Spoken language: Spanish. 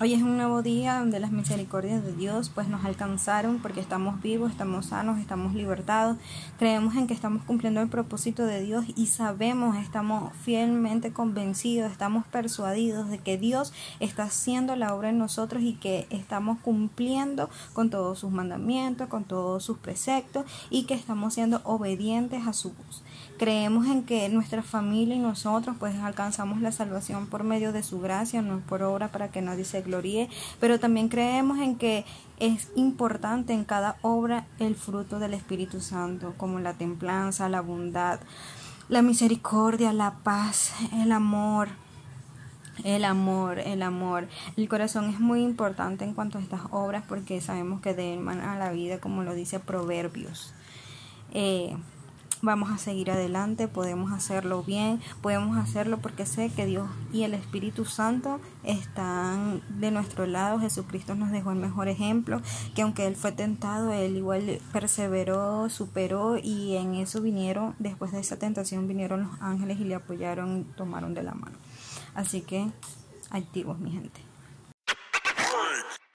Hoy es un nuevo día donde las misericordias de Dios pues nos alcanzaron porque estamos vivos, estamos sanos, estamos libertados. Creemos en que estamos cumpliendo el propósito de Dios y sabemos, estamos fielmente convencidos, estamos persuadidos de que Dios está haciendo la obra en nosotros y que estamos cumpliendo con todos sus mandamientos, con todos sus preceptos y que estamos siendo obedientes a su voz. Creemos en que nuestra familia y nosotros pues alcanzamos la salvación por medio de su gracia, no por obra para que nadie se gloríe, pero también creemos en que es importante en cada obra el fruto del Espíritu Santo, como la templanza, la bondad, la misericordia, la paz, el amor, el amor, el amor. El corazón es muy importante en cuanto a estas obras porque sabemos que de a la vida, como lo dice Proverbios. Eh, vamos a seguir adelante, podemos hacerlo bien, podemos hacerlo porque sé que Dios y el Espíritu Santo están de nuestro lado. Jesucristo nos dejó el mejor ejemplo, que aunque Él fue tentado, Él igual perseveró, superó y en eso vinieron, después de esa tentación vinieron los ángeles y le apoyaron, tomaron de la mano. Así que activos, mi gente.